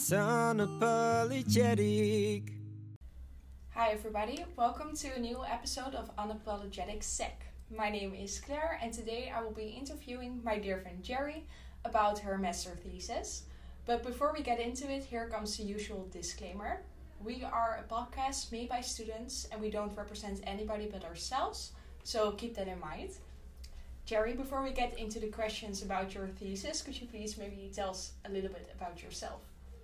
It's unapologetic. Hi, everybody. Welcome to a new episode of Unapologetic Sec. My name is Claire, and today I will be interviewing my dear friend Jerry about her master thesis. But before we get into it, here comes the usual disclaimer. We are a podcast made by students, and we don't represent anybody but ourselves, so keep that in mind. Jerry, before we get into the questions about your thesis, could you please maybe tell us a little bit about yourself?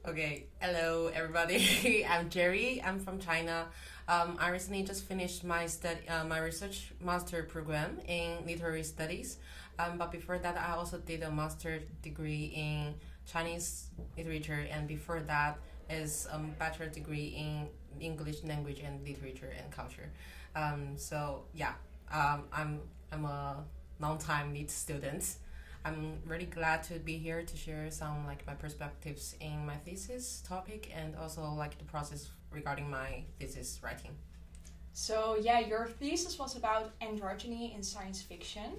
Okay, hello everybody. I'm Jerry. I'm from China. Um, I recently just finished my study, uh, my research master program in literary studies. Um, but before that, I also did a master degree in Chinese literature, and before that is a bachelor degree in English language and literature and culture. Um, so yeah, um, I'm I'm a long-time lit student. I'm really glad to be here to share some like my perspectives in my thesis topic and also like the process regarding my thesis writing. So yeah, your thesis was about androgyny in science fiction,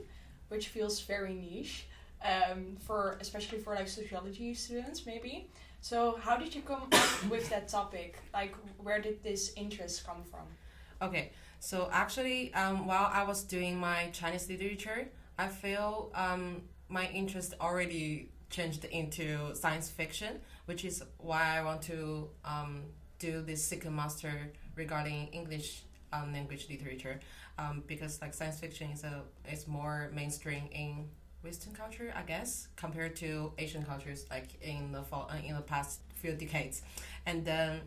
which feels very niche um, for especially for like sociology students maybe. So how did you come up with that topic? Like where did this interest come from? Okay, so actually, um, while I was doing my Chinese literature, I feel um, my interest already changed into science fiction, which is why I want to um, do this second master regarding English um, language literature, um, because like science fiction is a is more mainstream in Western culture, I guess, compared to Asian cultures like in the fall, uh, in the past few decades, and then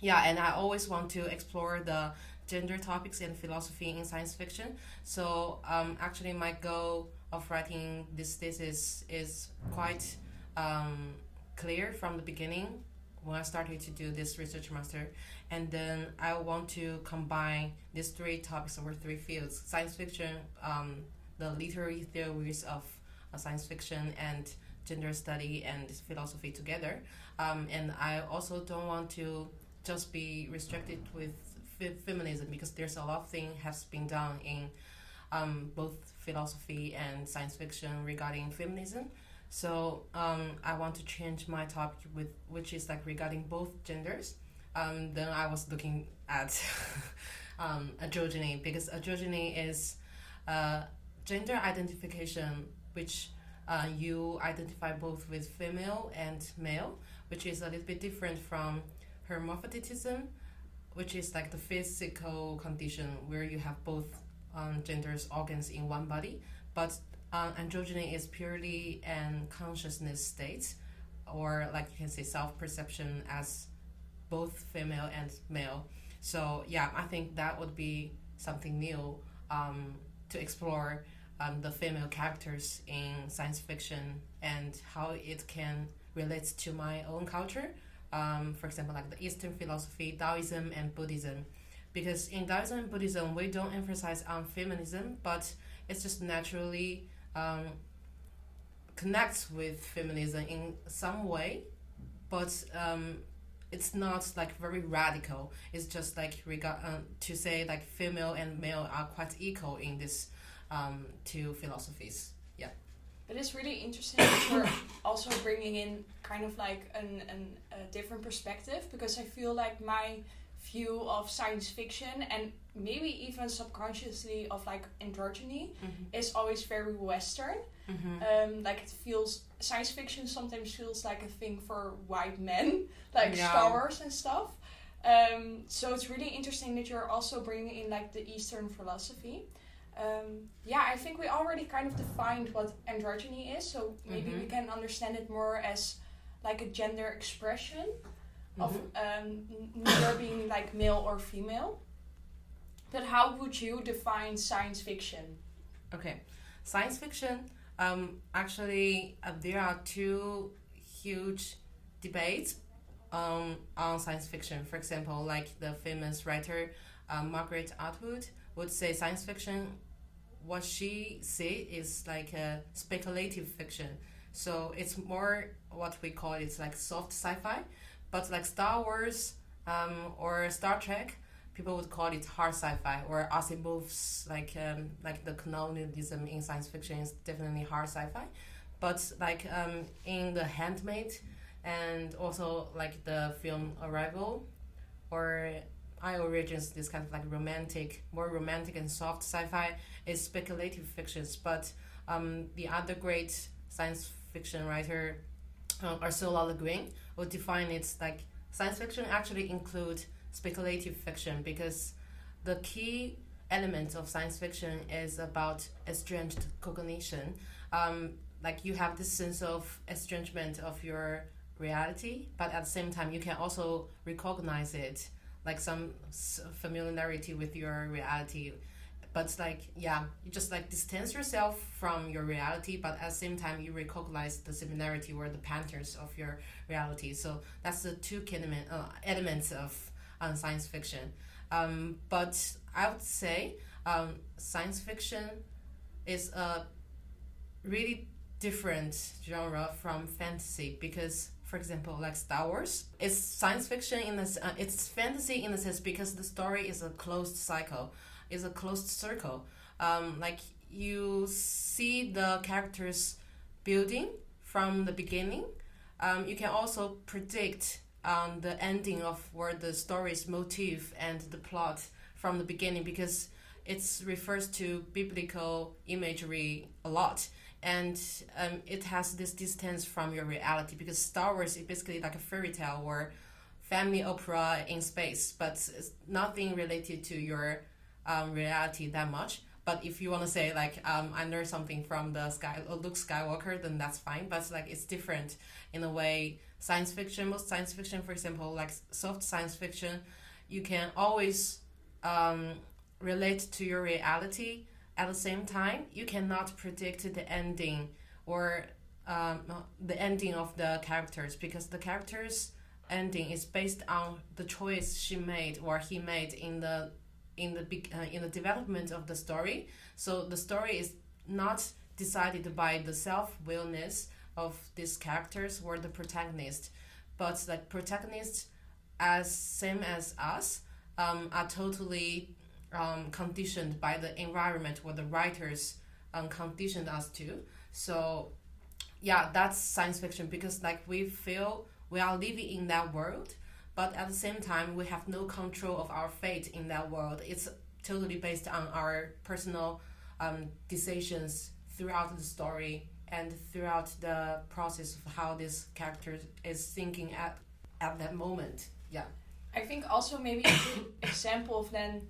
yeah, and I always want to explore the gender topics and philosophy in science fiction. So um, actually, my goal of writing this thesis is quite um, clear from the beginning when I started to do this research master. And then I want to combine these three topics or three fields science fiction, um, the literary theories of uh, science fiction, and gender study and philosophy together. Um, and I also don't want to just be restricted with feminism because there's a lot of things has been done in um, both philosophy and science fiction regarding feminism. So um, I want to change my topic with which is like regarding both genders. Um, then I was looking at um, androgyny because androgyny is uh, gender identification which uh, you identify both with female and male, which is a little bit different from hermaphroditism, which is like the physical condition where you have both um, genders organs in one body, but uh, androgyny is purely an consciousness state, or like you can say self perception as both female and male. So yeah, I think that would be something new um, to explore um, the female characters in science fiction and how it can relate to my own culture um, for example, like the Eastern philosophy, Taoism, and Buddhism. Because in Taoism and Buddhism, we don't emphasize on feminism, but it's just naturally um, connects with feminism in some way, but um, it's not like very radical. It's just like regard uh, to say like female and male are quite equal in this um, two philosophies. Yeah. But it's really interesting that you're also bringing in kind of like an, an, a different perspective because I feel like my view of science fiction and maybe even subconsciously of like androgyny mm-hmm. is always very Western. Mm-hmm. Um, like it feels science fiction sometimes feels like a thing for white men, like yeah. Star Wars and stuff. Um, so it's really interesting that you're also bringing in like the Eastern philosophy um, yeah, I think we already kind of defined what androgyny is, so maybe mm-hmm. we can understand it more as like a gender expression mm-hmm. of um, neither being like male or female. But how would you define science fiction? Okay, science fiction. Um, actually, uh, there are two huge debates um, on science fiction. For example, like the famous writer uh, Margaret Atwood would say science fiction what she say is like a speculative fiction so it's more what we call it's like soft sci-fi but like star wars um, or star trek people would call it hard sci-fi or asimov's like um, like the colonialism in science fiction is definitely hard sci-fi but like um, in the handmaid and also like the film Arrival, or I Origins. This kind of like romantic, more romantic and soft sci-fi is speculative fictions. But um, the other great science fiction writer, uh, Ursula Le Guin, would define it like science fiction actually include speculative fiction because the key element of science fiction is about estranged cognition. Um, like you have this sense of estrangement of your reality, but at the same time you can also recognize it, like some familiarity with your reality. But like yeah, you just like distance yourself from your reality, but at the same time you recognize the similarity or the patterns of your reality. So that's the two element, uh, elements of um, science fiction. Um, but I would say um, science fiction is a really different genre from fantasy because for example like star wars it's science fiction in this uh, it's fantasy in the sense because the story is a closed cycle is a closed circle. Um, like you see the characters building from the beginning. Um, you can also predict um, the ending of where the story's motive and the plot from the beginning because it refers to biblical imagery a lot. And um, it has this distance from your reality because Star Wars is basically like a fairy tale or family opera in space, but it's nothing related to your um, reality that much. But if you want to say like um, I learned something from the sky Luke Skywalker, then that's fine. But like it's different in a way. Science fiction, most science fiction, for example, like soft science fiction, you can always um, relate to your reality at the same time, you cannot predict the ending or um, the ending of the characters because the characters ending is based on the choice she made or he made in the in the uh, in the development of the story. So the story is not decided by the self willness of these characters or the protagonist, but like protagonists, as same as us, um, are totally um, conditioned by the environment where the writers um, conditioned us to. So, yeah, that's science fiction because like we feel we are living in that world, but at the same time we have no control of our fate in that world. It's totally based on our personal um, decisions throughout the story and throughout the process of how this character is thinking at at that moment. Yeah. I think also maybe a good example of then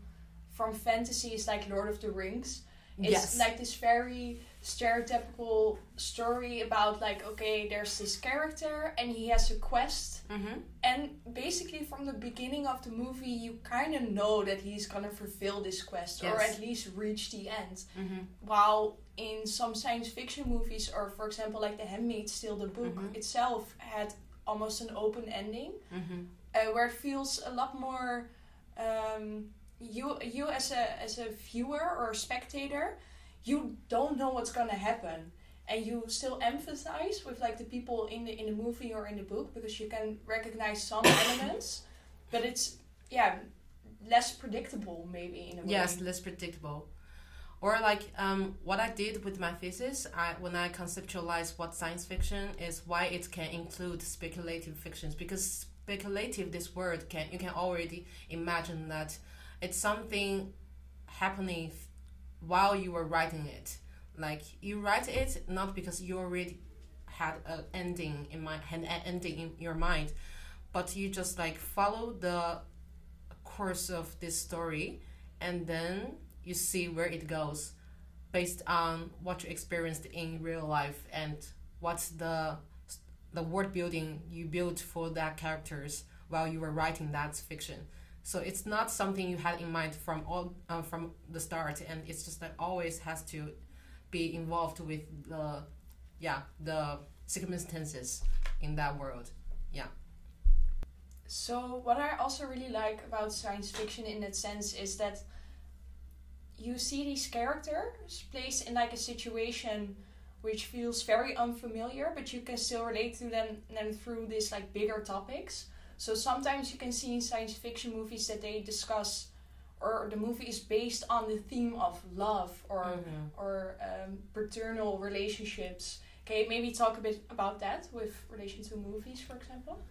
from fantasy is like Lord of the Rings. It's yes. like this very stereotypical story about like okay, there's this character and he has a quest, mm-hmm. and basically from the beginning of the movie, you kind of know that he's gonna fulfill this quest yes. or at least reach the end. Mm-hmm. While in some science fiction movies, or for example, like The Handmaid's Tale, the book mm-hmm. itself had almost an open ending, mm-hmm. uh, where it feels a lot more. Um, you you as a as a viewer or a spectator, you don't know what's gonna happen, and you still emphasize with like the people in the in the movie or in the book because you can recognize some elements, but it's yeah less predictable maybe in a way. Yes, less predictable. Or like um, what I did with my thesis, I when I conceptualized what science fiction is, why it can include speculative fictions because speculative this word can you can already imagine that it's something happening while you were writing it. Like you write it not because you already had an ending in mind, an ending in your mind, but you just like follow the course of this story, and then you see where it goes, based on what you experienced in real life and what's the the world building you built for that characters while you were writing that fiction. So it's not something you had in mind from all uh, from the start, and it's just that always has to be involved with the yeah the circumstances in that world. Yeah. So what I also really like about science fiction in that sense is that you see these characters placed in like a situation which feels very unfamiliar, but you can still relate to them them through these like bigger topics. So sometimes you can see in science fiction movies that they discuss, or the movie is based on the theme of love or mm-hmm. or um, paternal relationships Okay, maybe talk a bit about that with relation to movies, for example.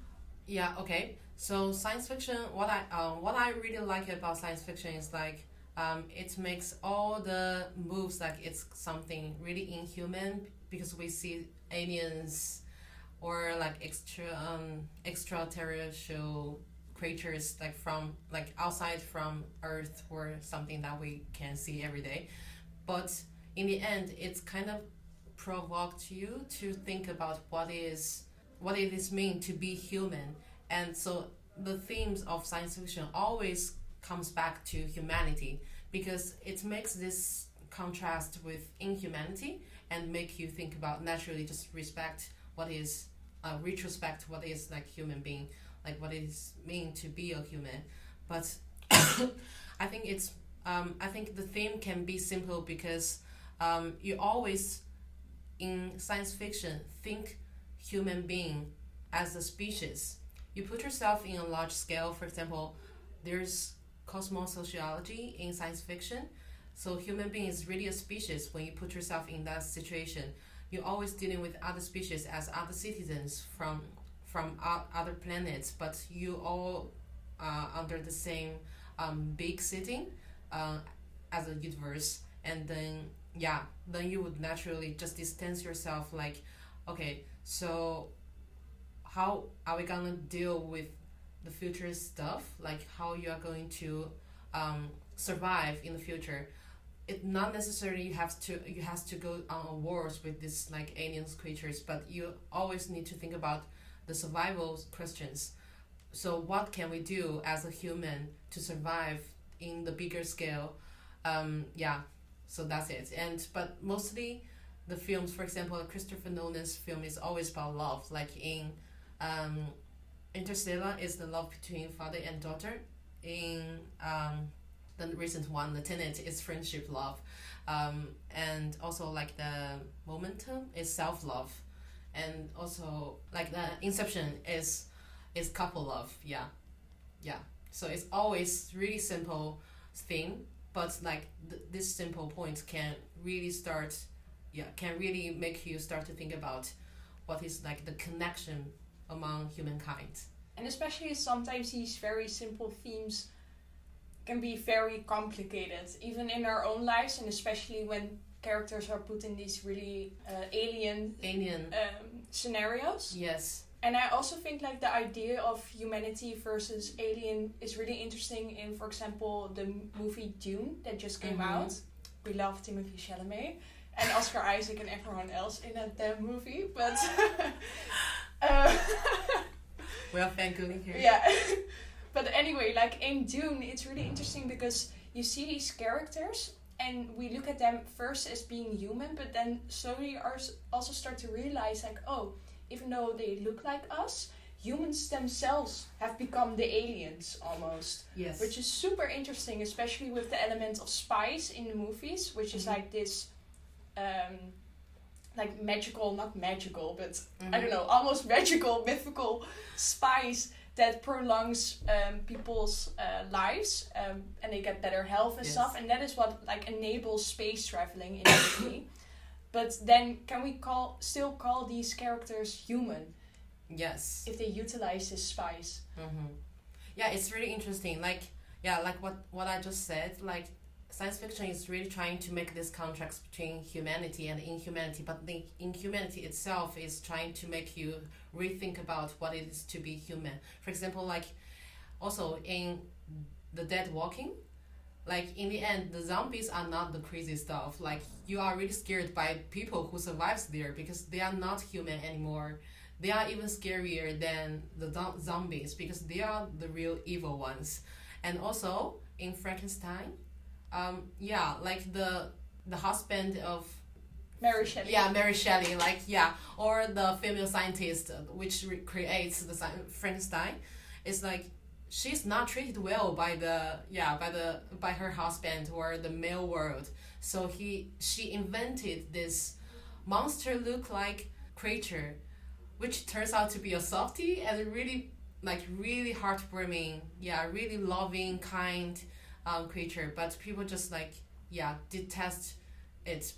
Yeah. Okay. So science fiction, what I um, what I really like about science fiction is like um, it makes all the moves like it's something really inhuman because we see aliens or like extra um, extraterrestrial creatures like from like outside from Earth or something that we can see every day, but in the end, it's kind of provoked you to think about what is what it is mean to be human. And so the themes of science fiction always comes back to humanity because it makes this contrast with inhumanity and make you think about naturally just respect what is retrospect what is like human being like what is mean to be a human. But i think it's um, i think the theme can be simple because um, you always in science fiction think human being as a species. You put yourself in a large scale for example there's cosmosociology in science fiction. So human being is really a species when you put yourself in that situation you're always dealing with other species as other citizens from from other planets but you all uh, under the same um, big setting uh, as a universe. And then yeah then you would naturally just distance yourself like okay so how are we gonna deal with the future stuff? Like how you are going to um, survive in the future it not necessarily you have to you have to go on wars with these like aliens creatures but you always need to think about the survival questions. So what can we do as a human to survive in the bigger scale? Um, yeah so that's it. And but mostly the films for example christopher nolan's film is always about love like in um, interstellar is the love between father and daughter. In um, the recent one the tenet is friendship love um, and also like the Memento is self-love. And also like the inception is is couple love yeah. Yeah. So it's always really simple thing but like th- this simple point can really start yeah can really make you start to think about what is like the connection among humankind. And especially sometimes these very simple themes can be very complicated even in our own lives and especially when characters are put in these really uh, alien alien um, scenarios yes and I also think like the idea of humanity versus alien is really interesting in, for example, the movie Dune that just came mm-hmm. out. We love Timothée Chalamet and Oscar Isaac and everyone else in that damn movie, but uh, we are fangirling here. Yeah, but anyway, like in Dune, it's really interesting because you see these characters and we look at them first as being human, but then slowly also start to realize like, oh even though they look like us, humans themselves have become the aliens almost. Yes. Which is super interesting, especially with the element of spice in the movies, which mm-hmm. is like this um like magical, not magical, but mm-hmm. I don't know, almost magical, mythical spice that prolongs um, people's uh, lives um, and they get better health and yes. stuff and that is what like enables space traveling in the movie but then can we call still call these characters human? Yes. If they utilize this spice. Mm-hmm. Yeah, it's really interesting. Like yeah, like what what I just said. Like science fiction is really trying to make this contrast between humanity and inhumanity, but the inhumanity itself is trying to make you rethink about what it is to be human. For example, like also in the Dead Walking, like in the end the zombies are not the crazy stuff. Like you are really scared by people who survives there because they are not human anymore. They are even scarier than the zombies because they are the real evil ones. And also in frankenstein um yeah like the the husband of Mary Shelley. Yeah, Mary Shelley, like yeah, or the female scientist which creates the Frankenstein. It's like she's not treated well by the yeah by the by her husband or the male world so he she invented this monster look like creature which turns out to be a softie and really like really heartwarming yeah really loving kind um, creature but people just like yeah detest it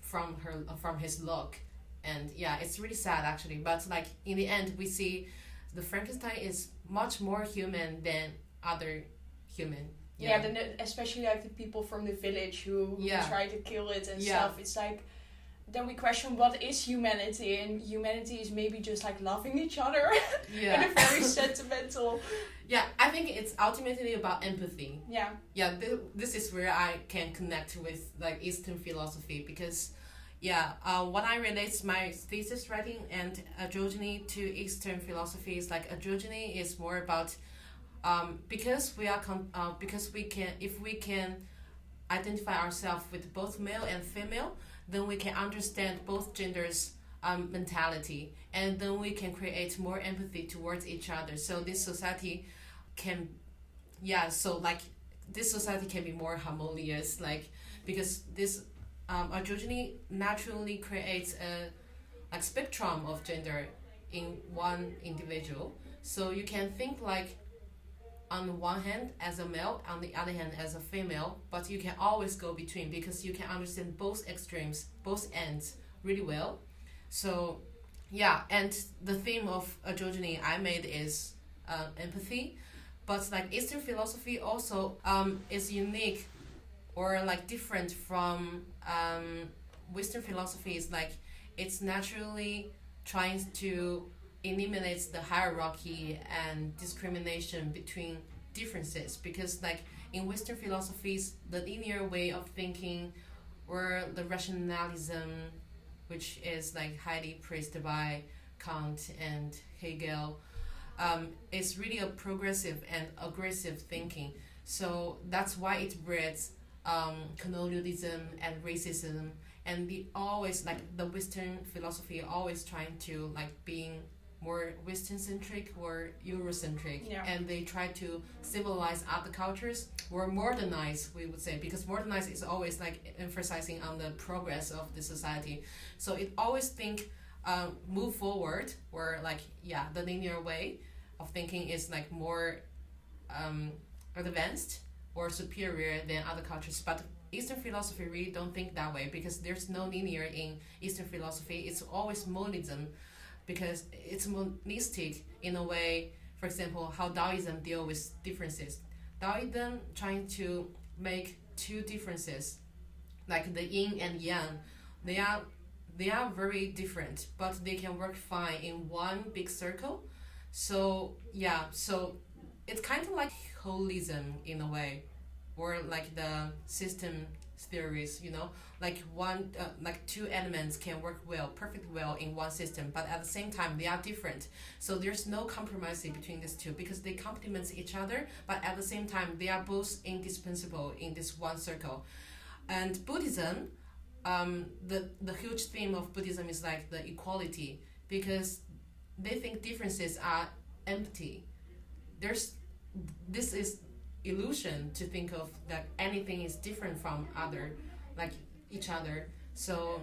from her from his look. And yeah it's really sad actually. But like in the end we see the frankenstein is much more human than other human. Yeah, then the, especially like the people from the village who, who Yeah. try to kill it and Yeah. stuff. It's like then we question what is humanity and humanity is maybe just like loving each other in a very sentimental yeah i think it's ultimately about empathy. Yeah. Yeah th- this is where i can connect with like eastern philosophy because yeah uh, when i relate my thesis writing and androgyny to eastern philosophy is like androgyny is more about um, because we are con- uh, because we can if we can identify ourselves with both male and female then we can understand both genders um, mentality and then we can create more empathy towards each other. So this society can yeah so like this society can be more harmonious like because this um, androgyny naturally creates a like spectrum of gender in one individual. So you can think like on the one hand as a male on the other hand as a female but you can always go between because you can understand both extremes both ends really well. So yeah and the theme of androgyny i made is uh, empathy but like eastern philosophy also um, is unique or like different from um, western philosophy is like it's naturally trying to eliminate the hierarchy and discrimination between differences because like in western philosophies the linear way of thinking or the rationalism which is like highly praised by kant and hegel um, is really a progressive and aggressive thinking. So that's why it breeds um, colonialism and racism. And the always like the western philosophy always trying to like being more western centric or eurocentric. Yeah. and they try to civilize other cultures or modernize we would say because modernize is always like emphasizing on the progress of the society. So it always think um, move forward or like yeah the linear way of thinking is like more um, advanced or superior than other cultures. But eastern philosophy really don't think that way because there's no linear in eastern philosophy. It's always monism because it's monistic in a way for example how taoism deal with differences. Taoism trying to make two differences like the yin and yang. They are they are very different but they can work fine in one big circle. So yeah so it's kind of like holism in a way or like the system theories you know? Like one uh, like two elements can work well perfectly well in one system but at the same time they are different. So there's no compromise between these two because they complement each other but at the same time they are both indispensable in this one circle. And buddhism um, the the huge theme of buddhism is like the equality because they think differences are empty. There's this is illusion to think of that anything is different from other like each other so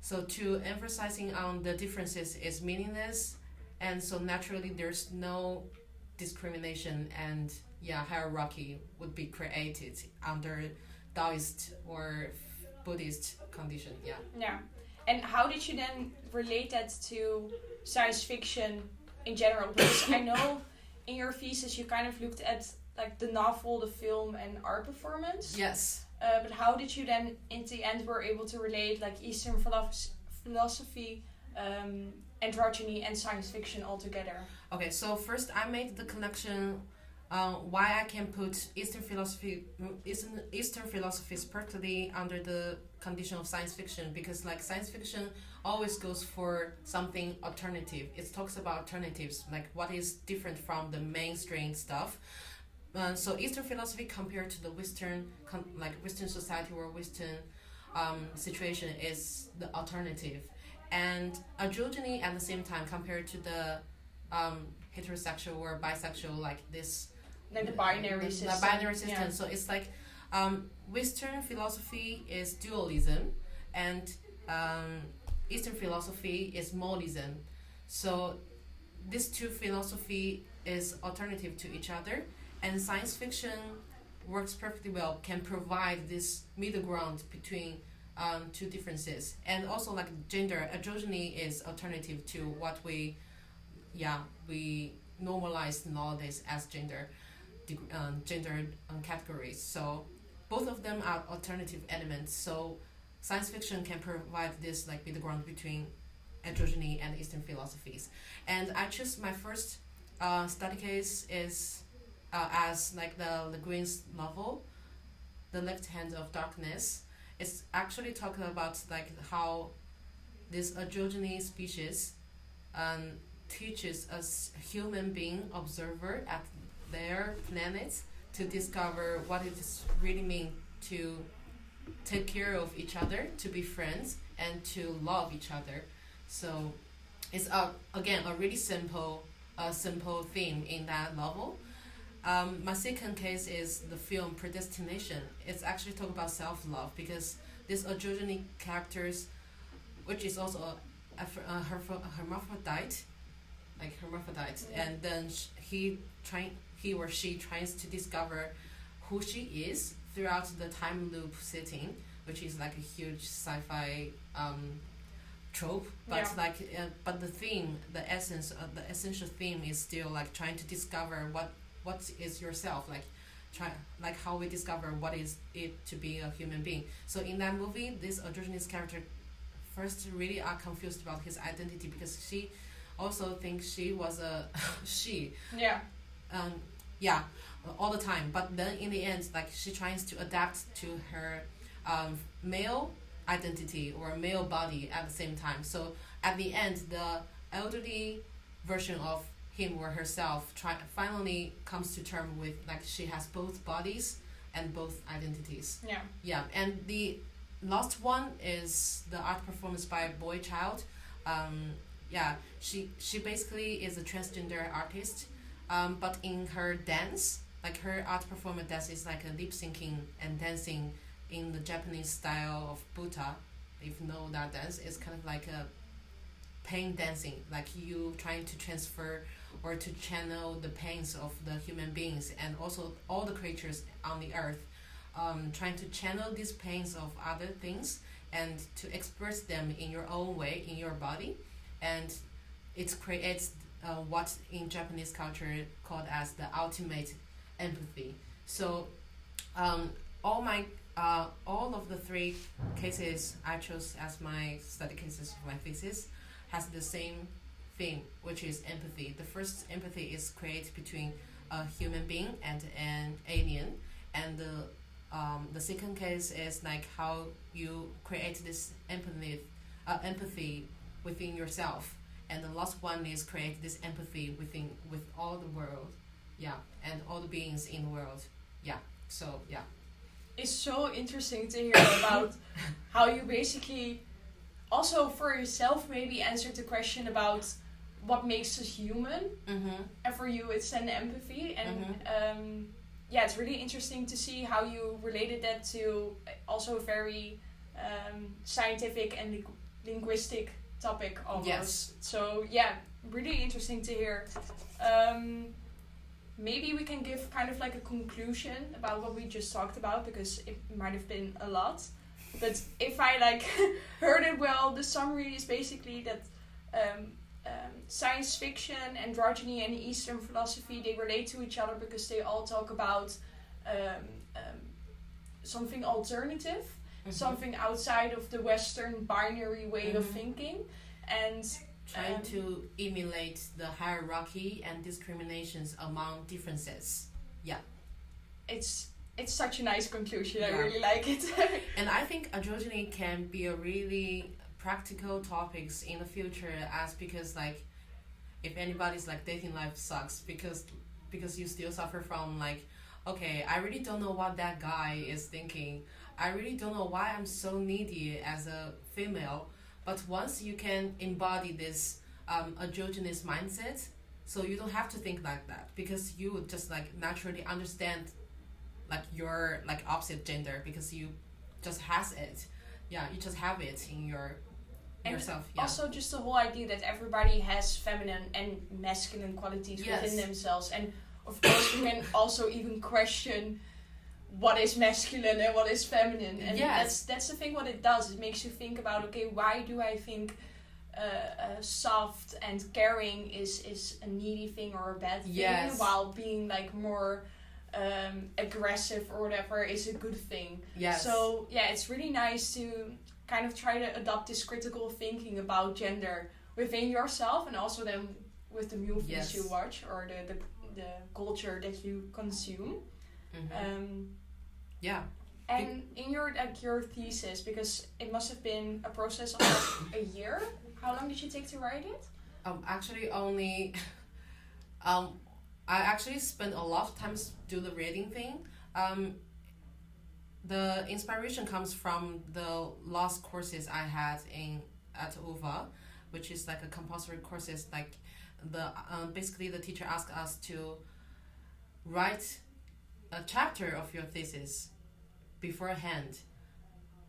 so to emphasizing on the differences is meaningless and so naturally there's no discrimination and yeah hierarchy would be created under taoist or buddhist condition yeah Yeah. And how did you then relate that to science fiction in general? Because I know in your thesis you kind of looked at like the novel, the film, and art performance. yes Uh, but how did you then, in the end, were able to relate like Eastern philosophy, philosophy um, androgyny, and science fiction all together? Okay, so first I made the connection uh, why I can put Eastern philosophy Eastern Eastern philosophies perfectly under the condition of science fiction because like science fiction always goes for something alternative. It talks about alternatives, like what is different from the mainstream stuff. Uh, so Eastern philosophy compared to the Western, like Western society or Western um, situation is the alternative, and androgyny at the same time compared to the um, heterosexual or bisexual like this Like the binary the, system. the binary system Yeah. so it's like um, western philosophy is dualism and um, eastern philosophy is monism so these two philosophy is alternative to each other and science fiction works perfectly well can provide this middle ground between um, two differences. And also like gender, androgyny is alternative to what we, yeah, we normalize nowadays as gender, um, gender um, categories. So both of them are alternative elements. So science fiction can provide this like middle ground between androgyny and Eastern philosophies. And I choose my first uh, study case is uh, as like the Le Guin's novel, The Left Hand of Darkness. It's actually talking about like how this androgyny species um, teaches us human being observer at their planet to discover what it really mean to take care of each other, to be friends, and to love each other. So it's a, again a really simple a simple theme in that novel. Um, my second case is the film Predestination. It's actually talk about self love because this androgyny characters, which is also a, a, a herph- a hermaphrodite, like hermaphrodite, and then sh- he trying he or she tries to discover who she is throughout the time loop setting, which is like a huge sci-fi um, trope. But Yeah. like, uh, but the theme, the essence, of the essential theme is still like trying to discover what what is yourself, like try like how we discover what is it to be a human being. So in that movie, this androgynous character first really are confused about his identity because she also thinks she was a she Yeah. um, yeah, all the time. But then in the end, like she tries to adapt to her um, male identity or male body at the same time. So at the end, the elderly version of him or herself try finally comes to term with like she has both bodies and both identities. Yeah. Yeah, and the last one is the art performance by a Boychild. Um, yeah, she she basically is a transgender artist, um, but in her dance, like her art performance dance is like a lip syncing and dancing in the Japanese style of butoh. If you know that dance, it's kind of like a pain dancing, like you trying to transfer or to channel the pains of the human beings and also all the creatures on the earth um, trying to channel these pains of other things and to express them in your own way in your body. And it creates uh, what in japanese culture called as the ultimate empathy. So um, all my uh, all of the three cases i chose as my study cases for my thesis has the same thing which is empathy. The first empathy is created between a human being and an alien. And the um, the second case is like how you create this empathy, uh, empathy within yourself, and the last one is create this empathy within with all the world, yeah, and all the beings in the world, yeah. So yeah, It's so interesting to hear about how you basically also for yourself maybe answered the question about what makes us human mm-hmm. and for you it's then empathy and Mhm. um, yeah it's really interesting to see how you related that to also a very um, scientific and ling- linguistic topic almost Yes. so yeah really interesting to hear um, maybe we can give kind of like a conclusion about what we just talked about because it might have been a lot but if i like heard it well the summary is basically that um, um, science fiction, androgyny, and Eastern philosophy they relate to each other because they all talk about um, um, something alternative, Mm-hmm. something outside of the Western binary way of Mhm. thinking, and trying um, to emulate the hierarchy and discriminations among differences. Yeah, it's it's such a nice conclusion. I really like it. And I think androgyny can be a really practical topics in the future as because like if anybody's like dating life sucks because because you still suffer from like okay I really don't know what that guy is thinking. I really don't know why I'm so needy as a female. But once you can embody this um, androgynous mindset so you don't have to think like that because you just like naturally understand like your like opposite gender because you just has it. Yeah you just have it in your And yourself yeah Also, just the whole idea that everybody has feminine and masculine qualities Yes. within themselves, and of course, you can also even question what is masculine and what is feminine and Yes. that's that's the thing what it does it makes you think about okay why do i think uh, uh, soft and caring is is a needy thing or a bad thing Yes. while being like more um, aggressive or whatever is a good thing Yes. so yeah it's really nice to kind of try to adopt this critical thinking about gender within yourself and also then with the movies Yes. you watch or the, the the culture that you consume Mhm. um, yeah. and in your like your thesis, because it must have been a process of like a year. How long did you take to write it? Um, actually, only. Um, I actually spent a lot of time do the reading thing. Um, the inspiration comes from the last courses I had in at UVA, which is like a compulsory courses. Like the um, basically the teacher asked us to write a chapter of your thesis beforehand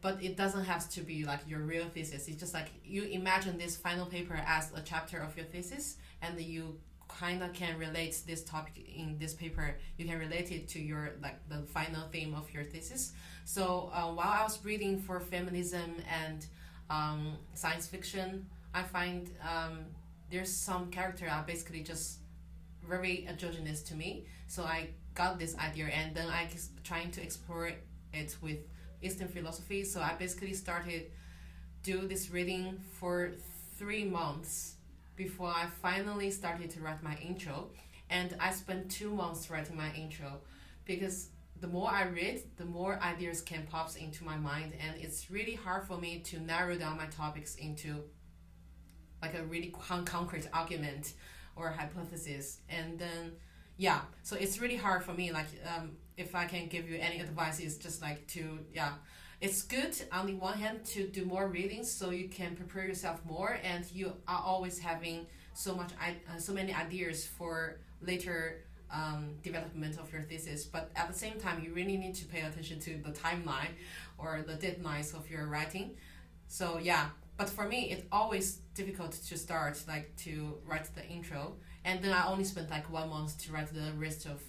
but it doesn't have to be like your real thesis it's just like you imagine this final paper as a chapter of your thesis and then you kind of can relate this topic in this paper. You can relate it to your like the final theme of your thesis. So uh, while i was reading for feminism and um, science fiction i find um, there's some character are basically just very androgynous to me. So i got this idea and then i was trying to explore it with Eastern philosophy. So I basically started do this reading for three months before I finally started to write my intro. And I spent two months writing my intro because the more I read, the more ideas can pop into my mind, and it's really hard for me to narrow down my topics into like a really con- concrete argument or hypothesis. And then yeah, so it's really hard for me. Like um, if I can give you any advice, it's just like to yeah. It's good on the one hand to do more readings so you can prepare yourself more, and you are always having so much uh, so many ideas for later um, development of your thesis. But at the same time, you really need to pay attention to the timeline or the deadlines of your writing. So yeah, but for me, it's always difficult to start like to write the intro, and then I only spent like one month to write the rest of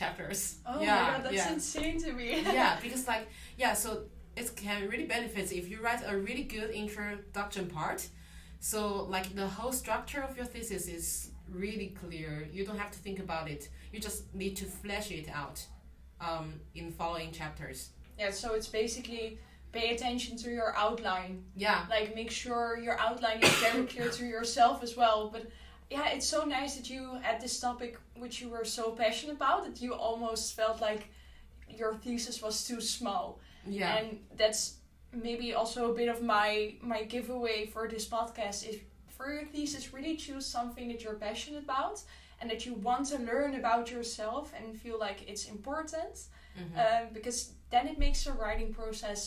chapters. Oh yeah, my god, that's yeah. insane to me. yeah, because like yeah, so it can really benefit if you write a really good introduction part. So like the whole structure of your thesis is really clear. You don't have to think about it. You just need to flesh it out um, in following chapters. yeah, so it's basically pay attention to your outline. Yeah. Like make sure your outline is very clear to yourself as well. But yeah, it's so nice that you had this topic which you were so passionate about that you almost felt like your thesis was too small. Yeah. and that's maybe also a bit of my my giveaway for this podcast is for your thesis really choose something that you're passionate about and that you want to learn about yourself and feel like it's important Mhm. um, because then it makes the writing process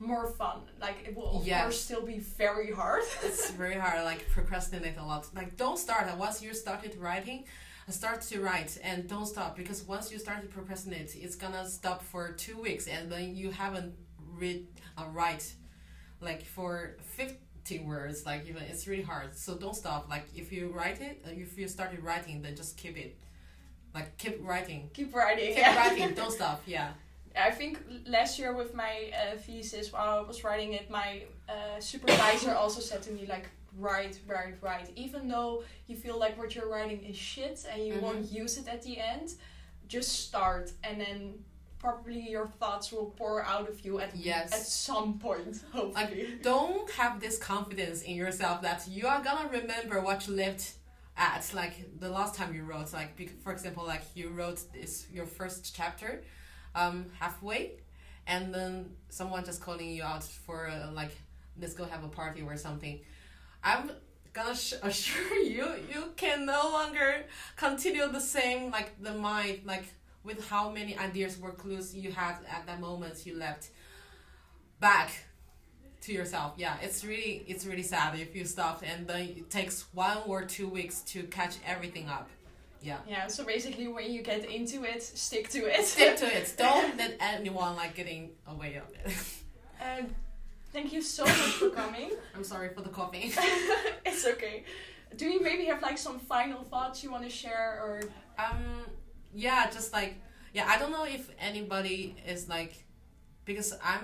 more fun. Like it will of Yes. course still be very hard. It's very hard like procrastinate a lot. Like don't start. Once you started writing start to write and don't stop because once you start to procrastinate it's gonna stop for two weeks and then you haven't read uh, write like for 50 words. Like even it's really hard. So don't stop. Like if you write it uh, if you started writing then just keep it. Like keep writing. Keep writing keep yeah. writing. Don't stop. Yeah I think last year with my uh, thesis, while I was writing it, my uh, supervisor also said to me like, write, write, write. Even though you feel like what you're writing is shit and you Mhm. won't use it at the end, just start and then probably your thoughts will pour out of you at Yes. at some point, hopefully. don't have this confidence in yourself that you are gonna remember what you lived at like the last time you wrote like for example like you wrote this your first chapter um halfway and then someone just calling you out for uh, like let's go have a party or something. I'm gonna assure you you can no longer continue the same like the mind like with how many ideas were clues you had at that moment you left back to yourself. Yeah it's really it's really sad if you stop and then it takes one or two weeks to catch everything up yeah yeah, so basically when you get into it, stick to it. stick to it don't let anyone like getting away of it Um, thank you so much for coming. i'm sorry for the coughing it's okay. Do you maybe have like some final thoughts you want to share or um yeah just like yeah, I don't know if anybody is like, because I'm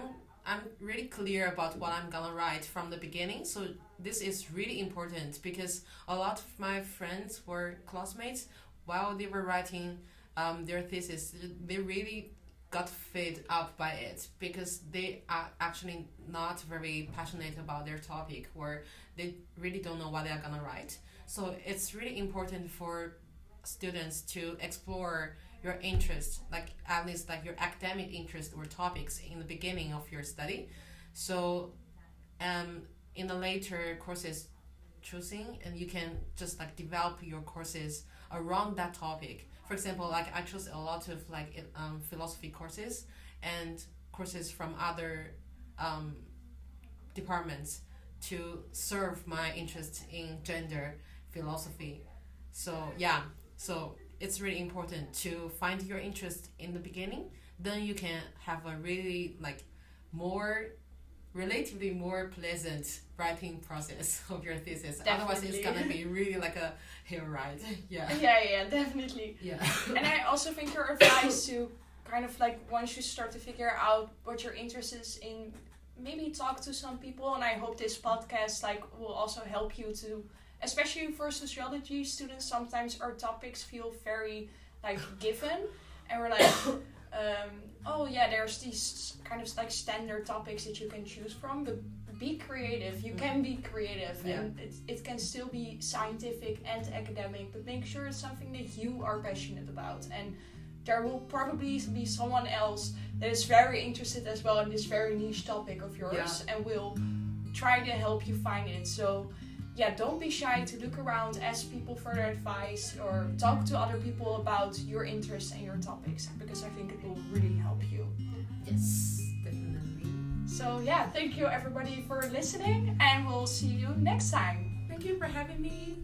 I'm really clear about what I'm gonna write from the beginning. So this is really important because a lot of my friends were classmates while they were writing um, their thesis. They really got fed up by it because they are actually not very passionate about their topic or they really don't know what they are gonna write. So it's really important for students to explore your interest, like at least like your academic interest or topics in the beginning of your study. So, um, in the later courses choosing, and you can just like develop your courses around that topic. For example, like I chose a lot of like um, philosophy courses and courses from other um, departments to serve my interest in gender philosophy. So yeah, so it's really important to find your interest in the beginning. Then you can have a really like more relatively more pleasant writing process of your thesis. Definitely. Otherwise, it's gonna be really like a hair ride. Yeah. Yeah, yeah, definitely. Yeah. and I also think your advice to kind of like once you start to figure out what your interest is in, maybe talk to some people. And I hope this podcast like will also help you to, especially for sociology students. Sometimes our topics feel very like given, and we're like. Um, oh yeah, there's these kind of like standard topics that you can choose from, but be creative. You can be creative, Yeah. and it, it can still be scientific and academic, but make sure it's something that you are passionate about. And there will probably be someone else that is very interested as well in this very niche topic of yours, and will try to help you find it. So. Yeah, don't be shy to look around, ask people for their advice, or talk to other people about your interests and your topics because I think it will really help you. Yes, definitely. So, yeah, thank you everybody for listening, and we'll see you next time. Thank you for having me.